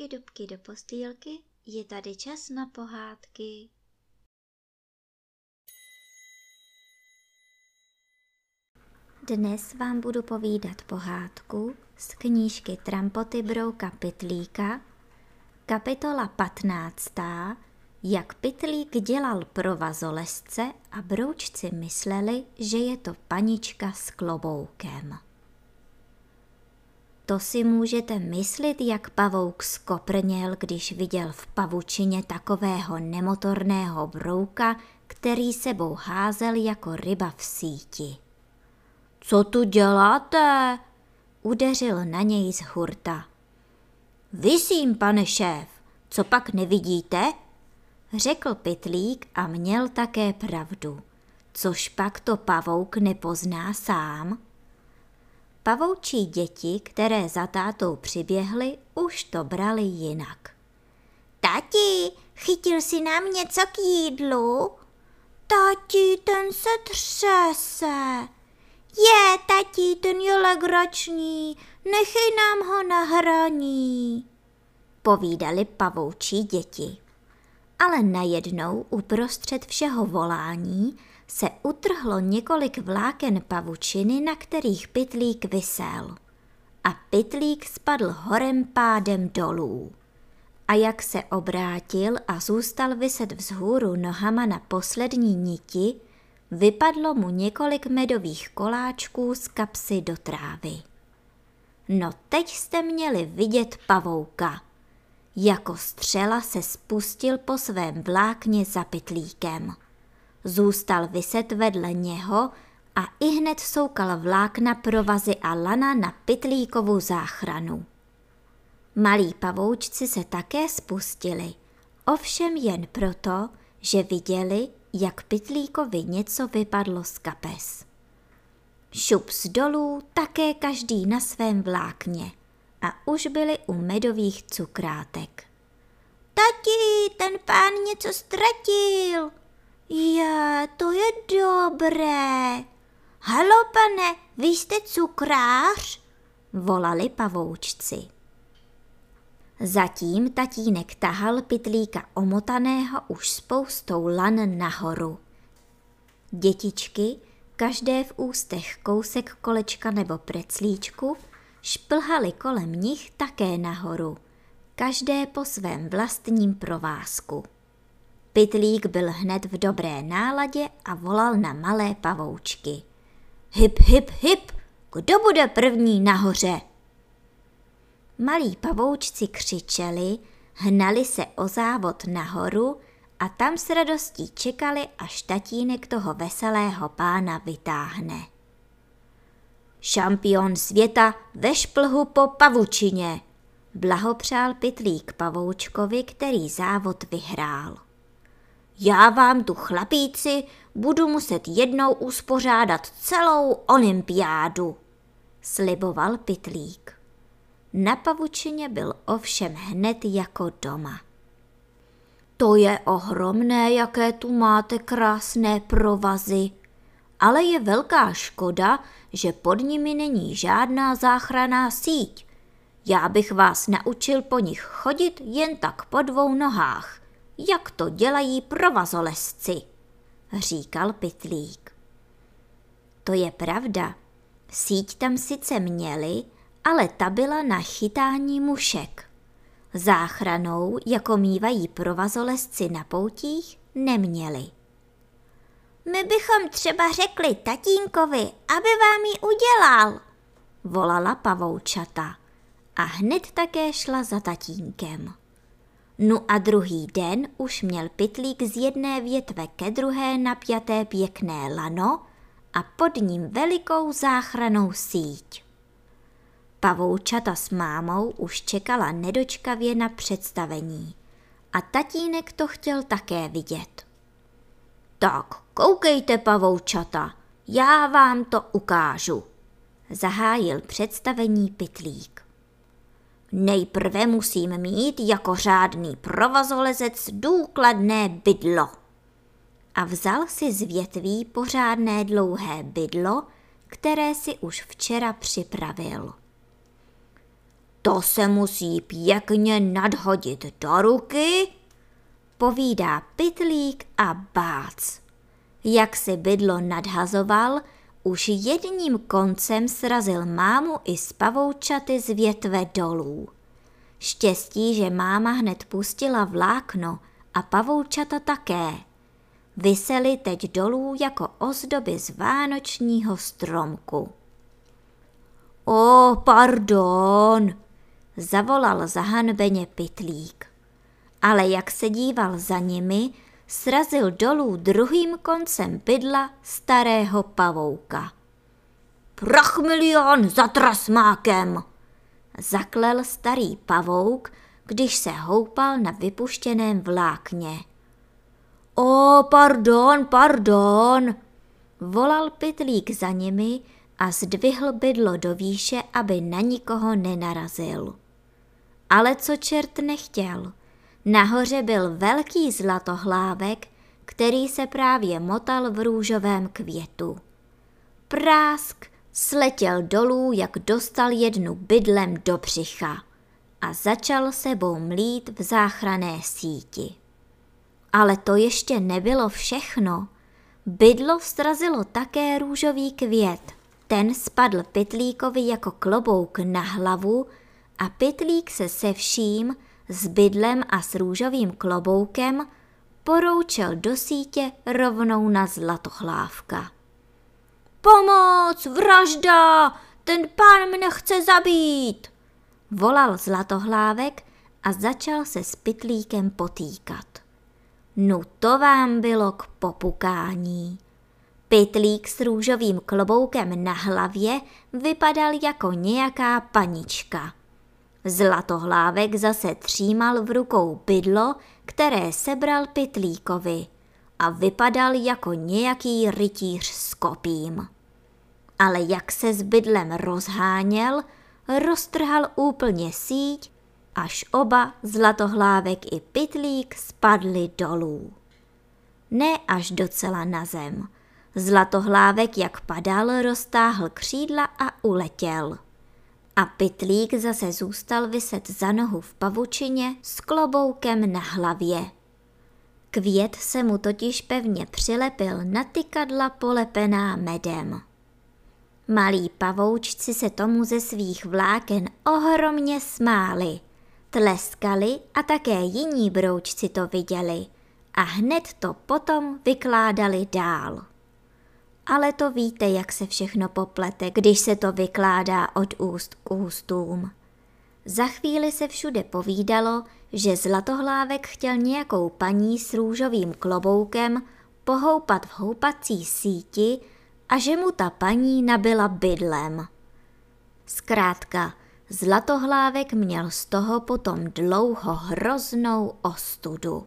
dubky, dubky do postýlky, je tady čas na pohádky. Dnes vám budu povídat pohádku z knížky Trampoty Brouka Pitlíka, kapitola 15. Jak Pitlík dělal pro vazolesce a broučci mysleli, že je to panička s kloboukem. To si můžete myslit, jak pavouk skoprněl, když viděl v pavučině takového nemotorného brouka, který sebou házel jako ryba v síti. Co tu děláte? Udeřil na něj z hurta. Vysím, pane šéf, co pak nevidíte? Řekl pitlík a měl také pravdu, což pak to pavouk nepozná sám. Pavoučí děti, které za tátou přiběhly, už to brali jinak. Tati, chytil si nám něco k jídlu? Tati, ten se třese. Je, tati, ten je legrační, nechej nám ho na hraní. Povídali pavoučí děti. Ale najednou uprostřed všeho volání se utrhlo několik vláken pavučiny, na kterých pytlík vysel. A pytlík spadl horem pádem dolů. A jak se obrátil a zůstal vyset vzhůru nohama na poslední niti, vypadlo mu několik medových koláčků z kapsy do trávy. No teď jste měli vidět pavouka. Jako střela se spustil po svém vlákně za pytlíkem. Zůstal vyset vedle něho a i hned soukal vlákna provazy a lana na pytlíkovou záchranu. Malí pavoučci se také spustili, ovšem jen proto, že viděli, jak pytlíkovi něco vypadlo z kapes. Šup z dolů také každý na svém vlákně a už byli u medových cukrátek. Tati, ten pán něco ztratil, je, to je dobré. Halo, pane, vy jste cukrář? Volali pavoučci. Zatím tatínek tahal pitlíka omotaného už spoustou lan nahoru. Dětičky, každé v ústech kousek kolečka nebo preclíčku, šplhali kolem nich také nahoru, každé po svém vlastním provázku. Pytlík byl hned v dobré náladě a volal na malé pavoučky. Hip, hip, hip, kdo bude první nahoře? Malí pavoučci křičeli, hnali se o závod nahoru a tam s radostí čekali, až tatínek toho veselého pána vytáhne. Šampion světa ve šplhu po pavučině, blahopřál pytlík pavoučkovi, který závod vyhrál. Já vám tu chlapíci budu muset jednou uspořádat celou olympiádu, sliboval Pitlík. Na pavučině byl ovšem hned jako doma. To je ohromné, jaké tu máte krásné provazy, ale je velká škoda, že pod nimi není žádná záchraná síť. Já bych vás naučil po nich chodit jen tak po dvou nohách jak to dělají provazolesci, říkal Pitlík. To je pravda. Síť tam sice měli, ale ta byla na chytání mušek. Záchranou, jako mývají provazolesci na poutích, neměli. My bychom třeba řekli tatínkovi, aby vám ji udělal, volala pavoučata a hned také šla za tatínkem. No a druhý den už měl pytlík z jedné větve ke druhé napjaté pěkné lano a pod ním velikou záchranou síť. Pavoučata s mámou už čekala nedočkavě na představení a tatínek to chtěl také vidět. Tak, koukejte, pavoučata, já vám to ukážu, zahájil představení pytlík. Nejprve musím mít jako řádný provazolezec důkladné bydlo. A vzal si z větví pořádné dlouhé bydlo, které si už včera připravil. To se musí pěkně nadhodit do ruky, povídá Pitlík a bác. Jak si bydlo nadhazoval, už jedním koncem srazil mámu i z pavoučaty z větve dolů. Štěstí, že máma hned pustila vlákno a pavoučata také. Vysely teď dolů jako ozdoby z vánočního stromku. O, pardon, zavolal zahanbeně pitlík. Ale jak se díval za nimi, srazil dolů druhým koncem bydla starého pavouka. Prach milion za trasmákem! Zaklel starý pavouk, když se houpal na vypuštěném vlákně. O, pardon, pardon, volal pytlík za nimi a zdvihl bydlo do výše, aby na nikoho nenarazil. Ale co čert nechtěl – Nahoře byl velký zlatohlávek, který se právě motal v růžovém květu. Prásk sletěl dolů, jak dostal jednu bydlem do břicha a začal sebou mlít v záchrané síti. Ale to ještě nebylo všechno. Bydlo vzrazilo také růžový květ. Ten spadl Pytlíkovi jako klobouk na hlavu a Pytlík se se vším, s bydlem a s růžovým kloboukem poroučel do sítě rovnou na zlatohlávka. Pomoc, vražda, ten pán mne chce zabít, volal zlatohlávek a začal se s pytlíkem potýkat. No to vám bylo k popukání. Pytlík s růžovým kloboukem na hlavě vypadal jako nějaká panička – Zlatohlávek zase třímal v rukou bydlo, které sebral Pytlíkovi a vypadal jako nějaký rytíř s kopím. Ale jak se s bydlem rozháněl, roztrhal úplně síť, až oba Zlatohlávek i Pytlík spadli dolů. Ne až docela na zem. Zlatohlávek, jak padal, roztáhl křídla a uletěl – a pytlík zase zůstal vyset za nohu v pavučině s kloboukem na hlavě. Květ se mu totiž pevně přilepil na tykadla polepená medem. Malí pavoučci se tomu ze svých vláken ohromně smáli, tleskali a také jiní broučci to viděli a hned to potom vykládali dál ale to víte, jak se všechno poplete, když se to vykládá od úst k ústům. Za chvíli se všude povídalo, že Zlatohlávek chtěl nějakou paní s růžovým kloboukem pohoupat v houpací síti a že mu ta paní nabila bydlem. Zkrátka, Zlatohlávek měl z toho potom dlouho hroznou ostudu.